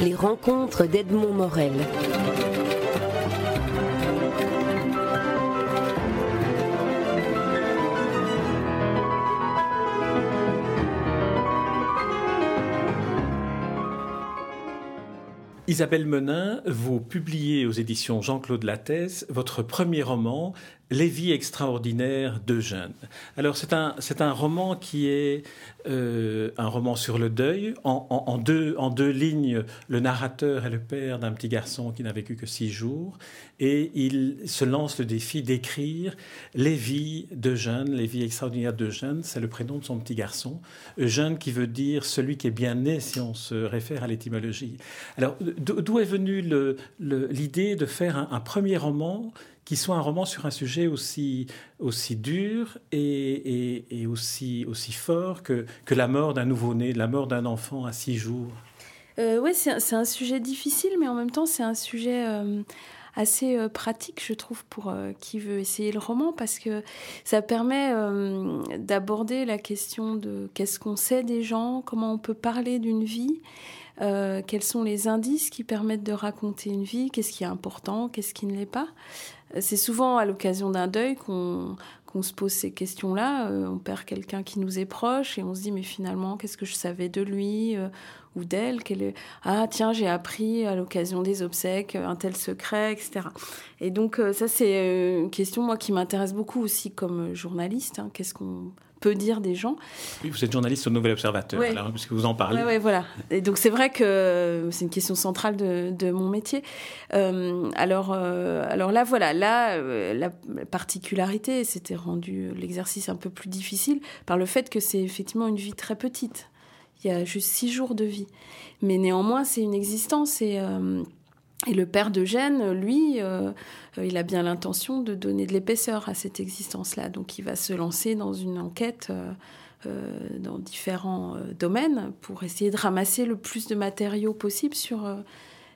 Les rencontres d'Edmond Morel. Isabelle Menin, vous publiez aux éditions Jean-Claude Lattès votre premier roman, Les vies extraordinaires d'Eugène. Alors c'est un, c'est un roman qui est euh, un roman sur le deuil. En, deux, en deux lignes, le narrateur est le père d'un petit garçon qui n'a vécu que six jours et il se lance le défi d'écrire les vies d'Eugène, les vies extraordinaires d'Eugène. C'est le prénom de son petit garçon. Eugène qui veut dire celui qui est bien né si on se réfère à l'étymologie. Alors d'où est venue l'idée de faire un premier roman qui soit un roman sur un sujet aussi, aussi dur et, aussi, aussi fort que, que la mort d'un nouveau-né, la mort d'un enfant à six jours euh, Oui, c'est un sujet difficile, mais en même temps, c'est un sujet euh, assez euh, pratique, je trouve, pour qui veut essayer le roman, parce que ça permet d'aborder la question de qu'est-ce qu'on sait des gens, comment on peut parler d'une vie. Quels sont les indices qui permettent de raconter une vie, qu'est-ce qui est important, qu'est-ce qui ne l'est pas? C'est souvent à l'occasion d'un deuil qu'on se pose ces questions-là. Euh, on perd quelqu'un qui nous est proche et on se dit mais finalement qu'est-ce que je savais de lui euh, ou d'elle? Est... Ah tiens j'ai appris à l'occasion des obsèques un tel secret etc. Et donc euh, ça c'est une question moi qui m'intéresse beaucoup aussi comme journaliste. Hein. Qu'est-ce qu'on peut dire des gens. Oui, vous êtes journaliste au Nouvel Observateur, alors, puisque vous en parlez. Oui, voilà. Et donc c'est vrai que c'est une question centrale de, de mon métier. Euh, alors, euh, alors là, voilà, là, euh, la particularité, c'était rendu l'exercice un peu plus difficile par le fait que c'est effectivement une vie très petite. Il y a juste six jours de vie. Mais néanmoins, c'est une existence et et le père d'Eugène, lui, euh, il a bien l'intention de donner de l'épaisseur à cette existence-là. Donc il va se lancer dans une enquête euh, euh, dans différents domaines pour essayer de ramasser le plus de matériaux possible sur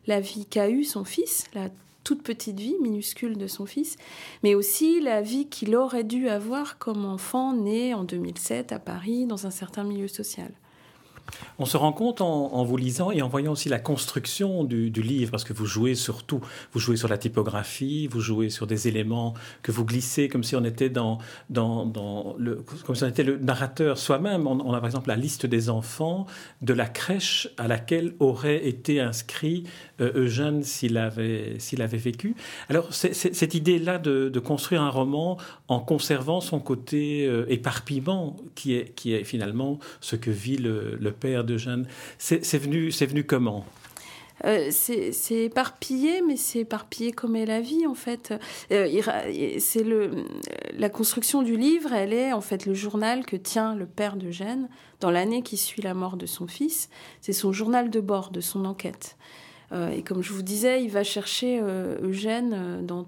la vie qu'a eue son fils, la toute petite vie minuscule de son fils, mais aussi la vie qu'il aurait dû avoir comme enfant né en 2007 à Paris dans un certain milieu social. On se rend compte en, vous lisant et en voyant aussi la construction du, livre, parce que vous jouez sur tout. Vous jouez sur la typographie, vous jouez sur des éléments que vous glissez comme si on était dans, dans, le, comme si on était le narrateur soi-même. On, a par exemple la liste des enfants de la crèche à laquelle aurait été inscrit euh, Eugène s'il avait, s'il avait vécu. Alors cette idée-là de, construire un roman en conservant son côté euh, éparpillement, qui est, qui est finalement ce que vit le, le père de Jeanne. C'est venu, venu comment? Euh, c'est éparpillé, mais c'est éparpillé comme est la vie en fait. Euh, c'est le la construction du livre, elle est en fait le journal que tient le père de Jeanne dans l'année qui suit la mort de son fils. C'est son journal de bord de son enquête. Euh, et comme je vous disais, il va chercher Eugène dans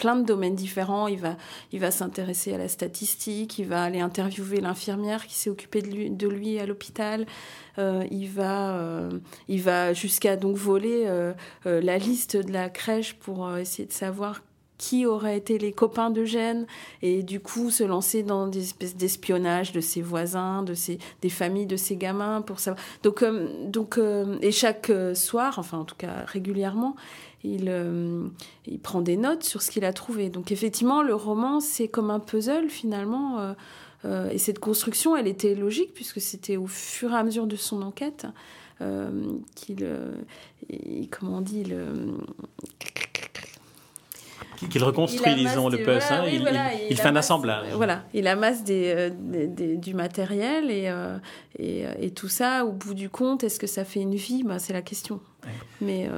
plein de domaines différents. Il va, il va s'intéresser à la statistique, il va aller interviewer l'infirmière qui s'est occupée de lui, de lui à l'hôpital. Euh, il va, euh, va jusqu'à donc voler euh, la liste de la crèche pour essayer de savoir qui auraient été les copains d'Eugène et du coup se lancer dans des espèces d'espionnage de ses voisins, de ses, des familles de ses gamins pour savoir. Donc, donc et chaque soir, enfin en tout cas régulièrement, il, euh, il prend des notes sur ce qu'il a trouvé. Donc effectivement, le roman, c'est comme un puzzle finalement. Euh, euh, et cette construction, elle était logique puisque c'était au fur et à mesure de son enquête qu'il, comment on dit, qu'il reconstruit, disons, le puzzle. il, fait un assemblage. Voilà, il amasse des, du matériel et, et, et, tout ça, au bout du compte, est-ce que ça fait une vie? Bah, C'est la question. Mais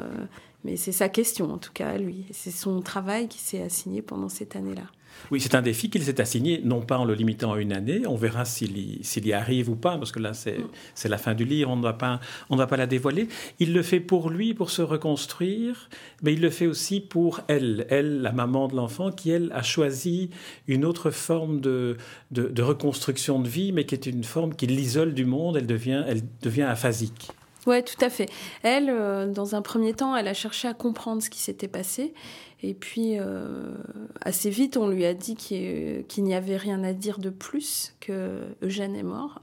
mais c'est sa question, en tout cas, à lui. C'est son travail qui s'est assigné pendant cette année-là. Oui, c'est un défi qu'il s'est assigné, non pas en le limitant à une année, on verra s'il y, y, arrive ou pas, parce que là, c'est mm. la fin du livre, on ne va pas, on pas la dévoiler. Il le fait pour lui, pour se reconstruire, mais il le fait aussi pour elle, elle, la maman de l'enfant, qui, elle, a choisi une autre forme de, de, de reconstruction de vie, mais qui est une forme qui l'isole du monde, elle devient, elle devient aphasique. Oui, tout à fait. Elle, euh, dans un premier temps, elle a cherché à comprendre ce qui s'était passé. Et puis, euh, assez vite, on lui a dit qu'il n'y avait rien à dire de plus, que Eugène est mort.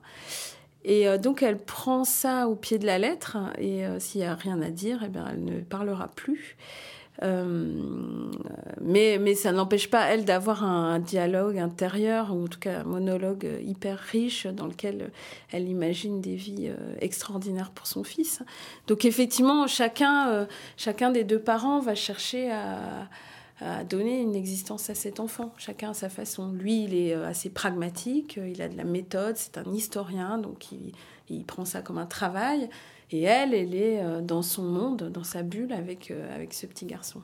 Et donc elle prend ça au pied de la lettre et s'il n'y a rien à dire, eh bien, elle ne parlera plus. Euh, mais, mais ça n'empêche pas, elle, d'avoir un, dialogue intérieur, ou en tout cas un monologue hyper riche dans lequel elle imagine des vies euh, extraordinaires pour son fils. Donc effectivement, chacun, euh, chacun des deux parents va chercher à, à donner une existence à cet enfant, chacun à sa façon. Lui, il est assez pragmatique, il a de la méthode, c'est un historien, donc il, il prend ça comme un travail. Et elle, elle est euh, dans son monde, dans sa bulle avec, euh, avec ce petit garçon.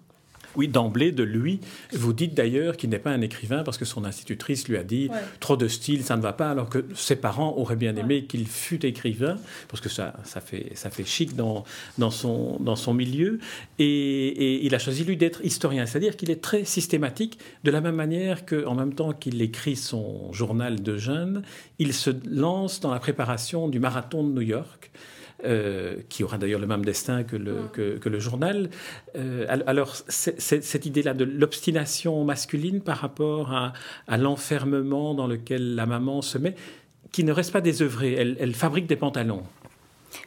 Oui, d'emblée, de lui. Vous dites d'ailleurs qu'il n'est pas un écrivain parce que son institutrice lui a dit trop de style, ça ne va pas, alors que ses parents auraient bien aimé qu'il fût écrivain, parce que ça, ça, fait, ça fait chic dans, dans, son, dans son milieu. Et, et il a choisi, lui, d'être historien, c'est-à-dire qu'il est très systématique, de la même manière qu'en même temps qu'il écrit son journal de jeunes, il se lance dans la préparation du marathon de New York. Euh, qui aura d'ailleurs le même destin que le, mm. que, le journal. Euh, alors, cette idée-là de l'obstination masculine par rapport à, à l'enfermement dans lequel la maman se met, qui ne reste pas désœuvrée, elle, elle fabrique des pantalons.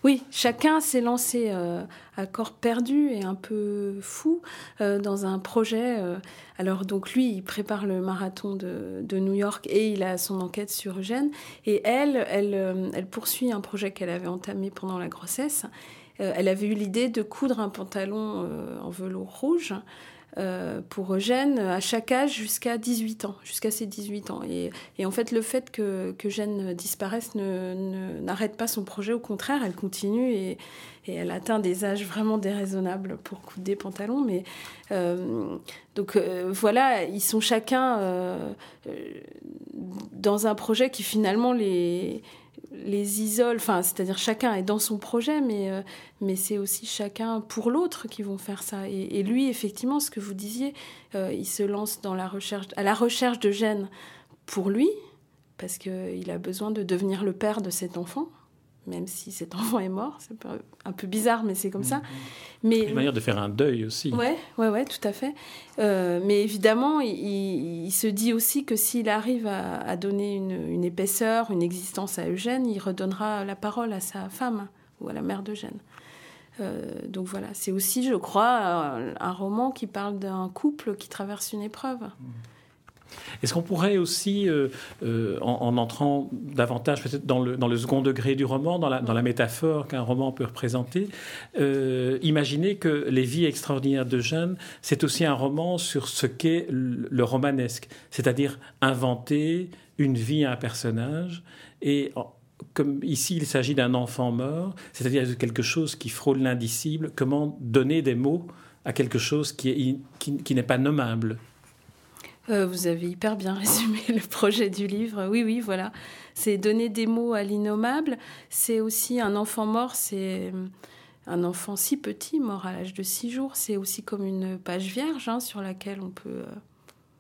Oui, chacun s'est lancé euh, à corps perdu et un peu fou euh, dans un projet. Euh. alors donc lui, il prépare le marathon de, New York et il a son enquête sur Eugène. Et elle, elle, elle poursuit un projet qu'elle avait entamé pendant la grossesse. elle avait eu l'idée de coudre un pantalon en velours rouge. Euh, pour Eugène à chaque âge jusqu'à 18 ans, jusqu'à ses 18 ans. Et, en fait, le fait que, Eugène disparaisse n'arrête pas son projet, au contraire, elle continue et, elle atteint des âges vraiment déraisonnables pour coudre des pantalons. Mais euh, donc euh, voilà, ils sont chacun dans un projet qui finalement les les isole, enfin, c'est-à-dire chacun est dans son projet, mais, euh, mais c'est aussi chacun pour l'autre qui vont faire ça. Et, lui, effectivement, ce que vous disiez, euh, il se lance dans la recherche, à la recherche de gènes pour lui, parce qu'il a besoin de devenir le père de cet enfant même si cet enfant est mort. C'est un peu bizarre, mais c'est comme ça. Mais une manière de faire un deuil aussi. Ouais, ouais, ouais, tout à fait. Euh, mais évidemment, il, se dit aussi que s'il arrive à, donner une, épaisseur, une existence à Eugène, il redonnera la parole à sa femme ou à la mère d'Eugène. Euh, donc voilà, c'est aussi, je crois, un, roman qui parle d'un couple qui traverse une épreuve. Mhm. Est-ce qu'on pourrait aussi, euh, euh, en, entrant davantage peut-être dans le, second degré du roman, dans la, métaphore qu'un roman peut représenter, euh, imaginer que Les vies extraordinaires de jeunes, c'est aussi un roman sur ce qu'est le romanesque, c'est-à-dire inventer une vie à un personnage et comme ici il s'agit d'un enfant mort, c'est-à-dire de quelque chose qui frôle l'indicible, comment donner des mots à quelque chose qui n'est pas nommable euh, vous avez hyper bien résumé le projet du livre. Oui, oui, voilà. C'est donner des mots à l'innommable. C'est aussi un enfant mort, c'est euh, un enfant si petit, mort à l'âge de six jours. C'est aussi comme une page vierge hein, sur laquelle on peut... Euh,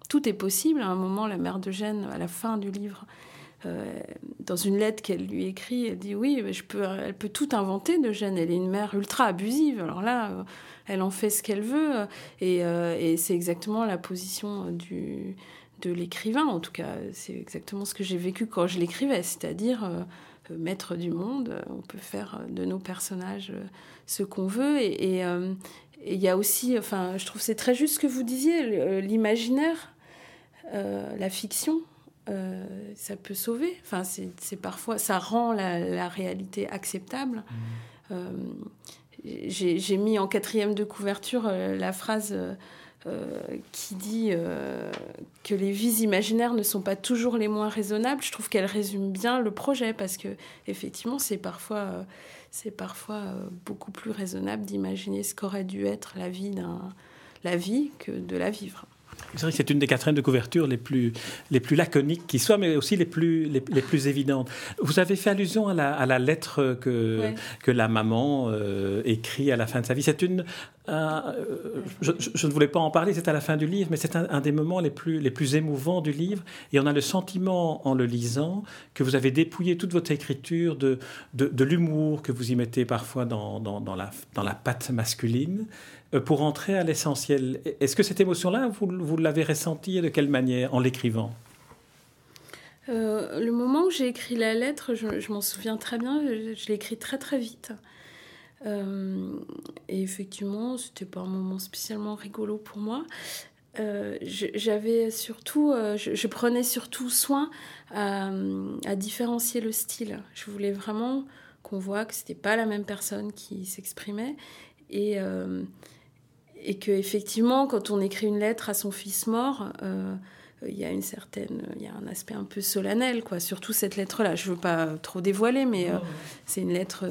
tout est possible. À un moment, la mère de Gênes, à la fin du livre, dans une lettre qu'elle lui écrit, elle dit oui, elle peut tout inventer de Gênes. Elle est une mère ultra abusive. Alors là, elle en fait ce qu'elle veut. Euh, et, c'est exactement la position du, de l'écrivain. En tout cas, c'est exactement ce que j'ai vécu quand je l'écrivais, c'est-à-dire euh, maître du monde. On peut faire de nos personnages euh, ce qu'on veut. Et il y a aussi, enfin, je trouve c'est très juste ce que vous disiez, l'imaginaire, la fiction. Ça peut sauver. Enfin, c'est parfois, ça rend la, réalité acceptable. Mmh j'ai mis en quatrième de couverture euh, la phrase euh, euh, qui dit que les vies imaginaires ne sont pas toujours les moins raisonnables. Je trouve qu'elle résume bien le projet parce que effectivement c'est parfois c'est parfois beaucoup plus raisonnable d'imaginer ce qu'aurait dû être la vie d'un la vie que de la vivre. C'est vrai que c'est une des quatrièmes de couverture les plus, les plus laconiques qui soient, mais aussi les plus, les, plus évidentes. Vous avez fait allusion à la, à la lettre que, que la maman euh, écrit à la fin de sa vie. C'est une. Euh, je, je, ne voulais pas en parler, c'est à la fin du livre, mais c'est un, des moments les plus, les plus émouvants du livre. Et on a le sentiment, en le lisant, que vous avez dépouillé toute votre écriture de, de, l'humour que vous y mettez parfois dans, dans, la, dans la patte masculine. Euh, pour entrer à l'essentiel. Est-ce que cette émotion-là, vous, vous l'avez ressentie de quelle manière en l'écrivant? Le moment où j'ai écrit la lettre, je, m'en souviens très bien, je, l'ai écrit très très vite. Et effectivement, c'était pas un moment spécialement rigolo pour moi. j'avais surtout, je, prenais surtout soin à, à, différencier le style. Je voulais vraiment qu'on voit que c'était pas la même personne qui s'exprimait et euh, et que effectivement quand on écrit une lettre à son fils mort euh, il y a une certaine il y a un aspect un peu solennel quoi surtout cette lettre là je veux pas trop dévoiler mais euh, c'est une lettre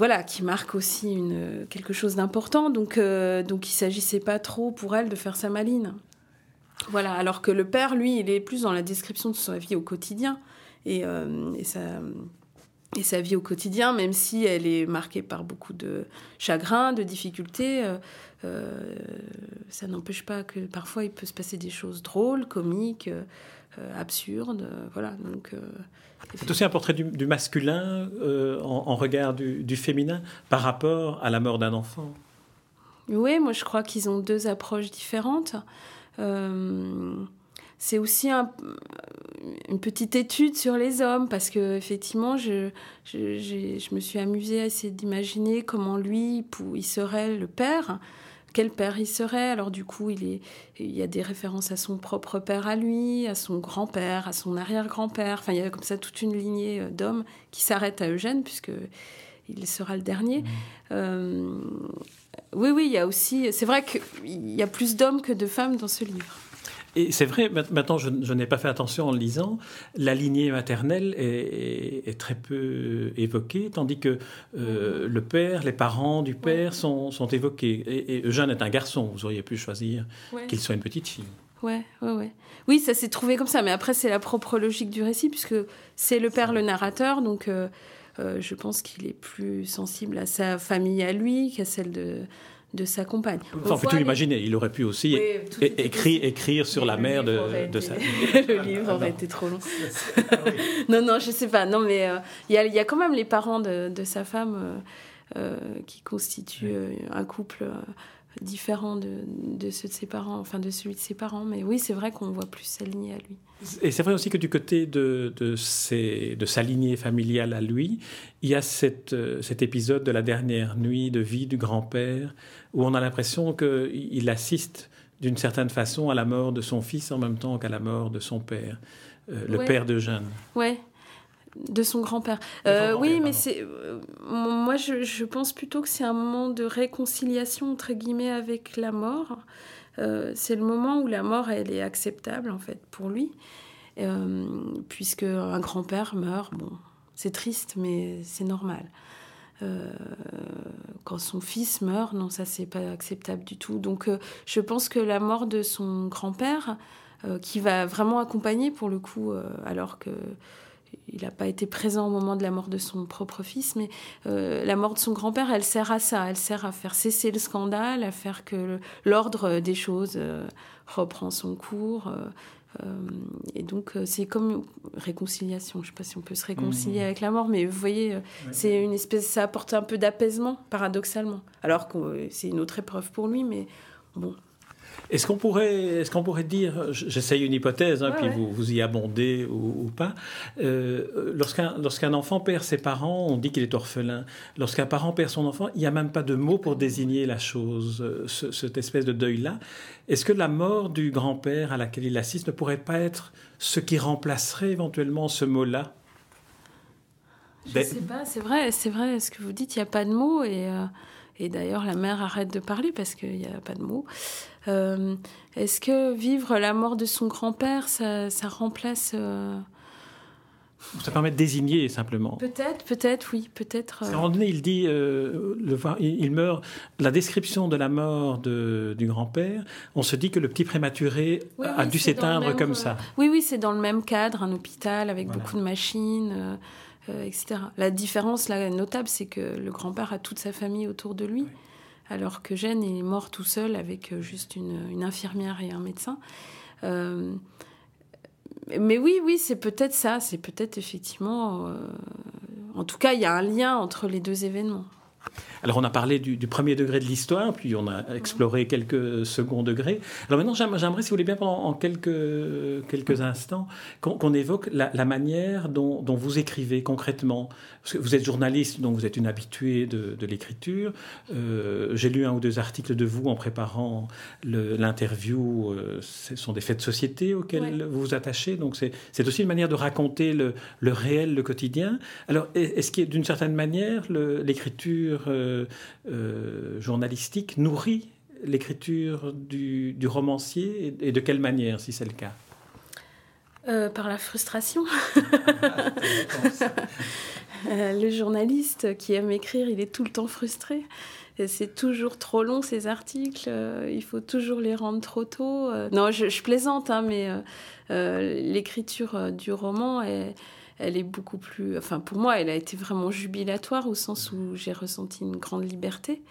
voilà qui marque aussi une quelque chose d'important. Donc donc il s'agissait pas trop pour elle de faire sa maline. Voilà alors que le père lui il est plus dans la description de sa vie au quotidien. Et, et sa vie au quotidien, même si elle est marquée par beaucoup de chagrin, de difficultés, euh, euh, ça n'empêche pas que parfois il peut se passer des choses drôles, comiques, euh, absurdes. voilà. Donc, c'est aussi un portrait du, masculin en, regard du, du, féminin par rapport à la mort d'un enfant. Oui, moi je crois qu'ils ont deux approches différentes c'est aussi une petite étude sur les hommes parce que effectivement je, je, me suis amusée à essayer d'imaginer comment lui il serait le père quel père il serait. Alors du coup il, est, il y a des références à son propre père à lui à son grand-père à son arrière-grand-père. Enfin il y a comme ça toute une lignée euh, d'hommes qui s'arrête à Eugène puisque il sera le dernier. Mmh. euh, oui oui il y a aussi c'est vrai qu'il y a plus d'hommes que de femmes dans ce livre et c'est vrai, maintenant je, n'ai pas fait attention en lisant, la lignée maternelle est, très peu évoquée, tandis que euh, le père, les parents du père sont, sont évoqués. Et, Eugène est un garçon, vous auriez pu choisir qu'il soit une petite fille. Ouais, ouais, ouais. Oui, ça s'est trouvé comme ça, mais après c'est la propre logique du récit, puisque c'est le père le narrateur, donc euh, euh, je pense qu'il est plus sensible à sa famille à lui qu'à celle de, de sa compagne. on peut tout imaginer. Il aurait pu aussi écrire, écrire sur la mère de, sa Le livre aurait été trop long. non, non, je sais pas. Non, mais euh, il y, a, quand même les parents de, sa femme euh, euh, qui constituent un couple différent de, ceux de ses parents, enfin de celui de ses parents. Mais oui, c'est vrai qu'on voit plus s'aligner à lui. Et c'est vrai aussi que du côté de, de, de sa lignée familiale à lui, il y a cette, euh, cet épisode de la dernière nuit de vie du grand-père, où on a l'impression qu'il assiste d'une certaine façon à la mort de son fils en même temps qu'à la mort de son père, euh, le père de Jeanne. Ouais, de son grand-père. Euh, oui, mais c'est euh, moi je, pense plutôt que c'est un moment de réconciliation entre guillemets avec la mort. Euh, c'est le moment où la mort elle est acceptable en fait pour lui, puisque un grand-père meurt. Bon, c'est triste, mais c'est normal. quand son fils meurt, non, ça c'est pas acceptable du tout. Donc je pense que la mort de son grand-père, qui va vraiment accompagner pour le coup, alors que il n'a pas été présent au moment de la mort de son propre fils, mais euh, la mort de son grand-père, elle sert à ça, elle sert à faire cesser le scandale, à faire que l'ordre des choses euh, reprend son cours. Euh, et donc c'est comme réconciliation. Je ne sais pas si on peut se réconcilier mmh. avec la mort, mais vous voyez, c'est une espèce, ça apporte un peu d'apaisement, paradoxalement. Alors que c'est une autre épreuve pour lui, mais bon, est-ce qu'on pourrait, est-ce qu'on pourrait dire, j'essaye une hypothèse, hein, puis Vous, vous y abondez ou, pas, euh, lorsqu'un, lorsqu'un enfant perd ses parents, on dit qu'il est orphelin. Lorsqu'un parent perd son enfant, il n'y a même pas de mot pour désigner la chose, euh, cette espèce de deuil-là. Est-ce que la mort du grand-père à laquelle il assiste ne pourrait pas être ce qui remplacerait éventuellement ce mot-là? Je ne ben sais pas, c'est vrai, c'est vrai, ce que vous dites, il n'y a pas de mot et... Euh, et d'ailleurs, la mère arrête de parler parce qu'il n'y a pas de mots. Euh, est-ce que vivre la mort de son grand-père, ça, remplace... Euh, ça permet de désigner simplement. Peut-être, peut-être, oui, peut-être. À un moment donné, il dit, euh, le, il meurt. La description de la mort de, du grand-père, on se dit que le petit prématuré a dû s'éteindre comme ça. Oui, oui, c'est dans le même cadre, un hôpital avec beaucoup de machines. Euh, etc. La différence là, notable, c'est que le grand-père a toute sa famille autour de lui, alors que Jeanne est mort tout seul avec euh, juste une, infirmière et un médecin. Euh, mais oui, oui, c'est peut-être ça, c'est peut-être effectivement... en tout cas, il y a un lien entre les deux événements. Alors on a parlé du, premier degré de l'histoire, puis on a exploré quelques seconds degrés. Alors maintenant, j'aimerais, si vous voulez bien, pendant en quelques, quelques instants, qu'on, évoque la, manière dont, vous écrivez concrètement. Parce que vous êtes journaliste, donc vous êtes une habituée de, l'écriture. Euh, j'ai lu un ou deux articles de vous en préparant l'interview. Euh, ce sont des faits de société auxquels vous vous attachez. Donc c'est, aussi une manière de raconter le, le réel, le quotidien. Alors est-ce qu'il d'une certaine manière, l'écriture euh, euh, journalistique nourrit l'écriture du, romancier et, de quelle manière, si c'est le cas? Euh, Par la frustration. le journaliste qui aime écrire, il est tout le temps frustré. C'est toujours trop long ces articles, il faut toujours les rendre trop tôt. non, je, plaisante, hein, mais l'écriture du roman est elle est beaucoup plus. Enfin, pour moi, elle a été vraiment jubilatoire au sens où j'ai ressenti une grande liberté.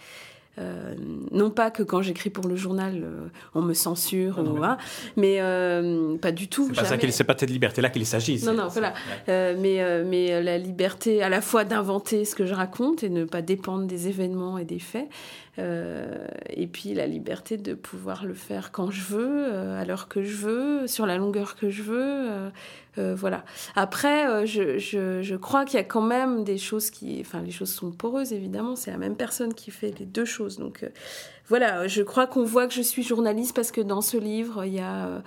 Euh, non pas que quand j'écris pour le journal, euh, on me censure, ou, hein, mais euh, pas du tout. C'est pas, pas de cette liberté-là qu'il s'agit. Non, non, voilà. mais, mais la liberté à la fois d'inventer ce que je raconte et ne pas dépendre des événements et des faits, et puis la liberté de pouvoir le faire quand je veux, à l'heure que je veux, sur la longueur que je veux. Euh, voilà. Après, euh, je, crois qu'il y a quand même des choses qui... Enfin, les choses sont poreuses, évidemment. C'est la même personne qui fait les deux choses. Donc, euh, voilà, je crois qu'on voit que je suis journaliste parce que dans ce livre, il y a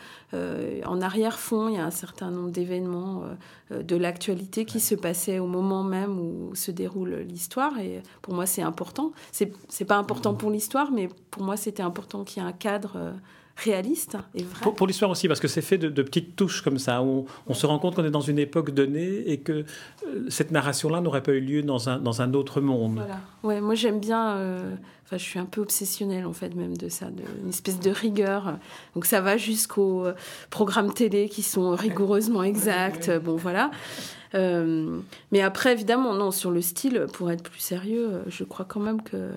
en arrière-fond, il y a un certain nombre d'événements de l'actualité qui se passaient au moment même où se déroule l'histoire. Et pour moi, c'est important. C'est pas important pour l'histoire, mais pour moi, c'était important qu'il y ait un cadre réaliste et vrai. Pour, l'histoire aussi, parce que c'est fait de, petites touches comme ça, où on, se rend compte qu'on est dans une époque donnée et que euh, cette narration-là n'aurait pas eu lieu dans un, dans un autre monde. Voilà. Ouais, moi j'aime bien, euh, enfin je suis un peu obsessionnelle en fait même de ça, de, une espèce de rigueur. Donc ça va jusqu'aux euh, programmes télé qui sont rigoureusement exacts. Bon voilà. mais après évidemment, non, sur le style, pour être plus sérieux, je crois quand même que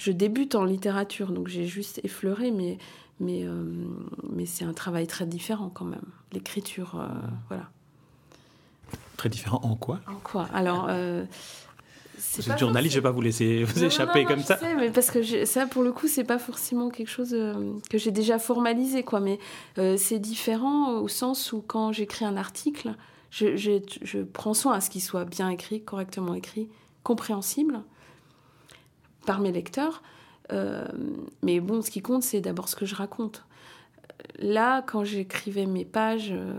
je débute en littérature, donc j'ai juste effleuré, mais, mais, euh, mais c'est un travail très différent quand même. L'écriture, euh, voilà. Très différent en quoi? En quoi? Alors. Euh, vous êtes journaliste, je ne vais pas vous laisser vous échapper comme ça. Sais, mais parce que ça, pour le coup, c'est pas forcément quelque chose que j'ai déjà formalisé, quoi. Mais c'est différent au sens où quand j'écris un article, je, je, prends soin à ce qu'il soit bien écrit, correctement écrit, compréhensible par mes lecteurs. Euh, mais bon, ce qui compte, c'est d'abord ce que je raconte. Là, quand j'écrivais mes pages, euh,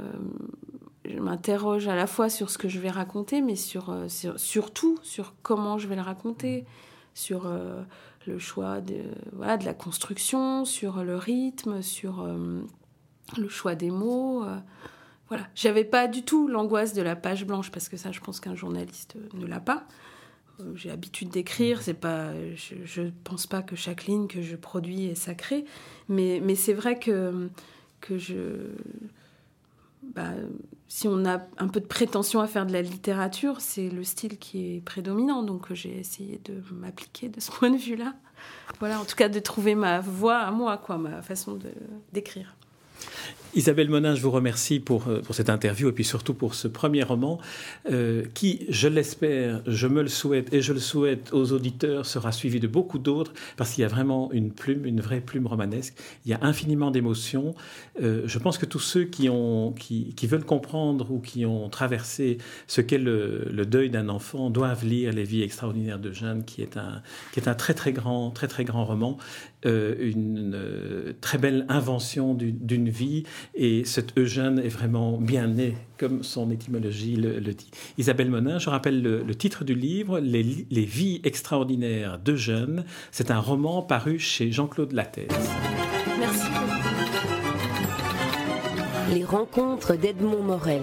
je m'interroge à la fois sur ce que je vais raconter, mais sur, euh, surtout sur comment je vais le raconter, sur le choix de, voilà, de la construction, sur le rythme, sur le choix des mots. voilà, j'avais pas du tout l'angoisse de la page blanche parce que ça, je pense qu'un journaliste ne l'a pas. J'ai l'habitude d'écrire, c'est pas, je ne pense pas que chaque ligne que je produis est sacrée, mais, mais c'est vrai que, que je, bah, si on a un peu de prétention à faire de la littérature, c'est le style qui est prédominant, donc j'ai essayé de m'appliquer de ce point de vue-là. Voilà, en tout cas de trouver ma voix à moi, quoi, ma façon d'écrire. Isabelle Monin, je vous remercie pour, euh, pour cette interview et puis surtout pour ce premier roman euh, qui, je l'espère, je me le souhaite et je le souhaite aux auditeurs, sera suivi de beaucoup d'autres parce qu'il y a vraiment une plume, une vraie plume romanesque. Il y a infiniment d'émotions. Euh, je pense que tous ceux qui, ont, qui, qui, veulent comprendre ou qui ont traversé ce qu'est le, le, deuil d'un enfant doivent lire Les vies extraordinaires de Jeanne, qui est un, qui est un très très grand, très très grand roman, une très belle invention d'une vie et cet Eugène est vraiment bien né, comme son étymologie le, dit. Isabelle Monin, je rappelle le, titre du livre, Les, vies extraordinaires d'Eugène. C'est un roman paru chez Jean-Claude Lattès. Merci. Les rencontres d'Edmond Morel.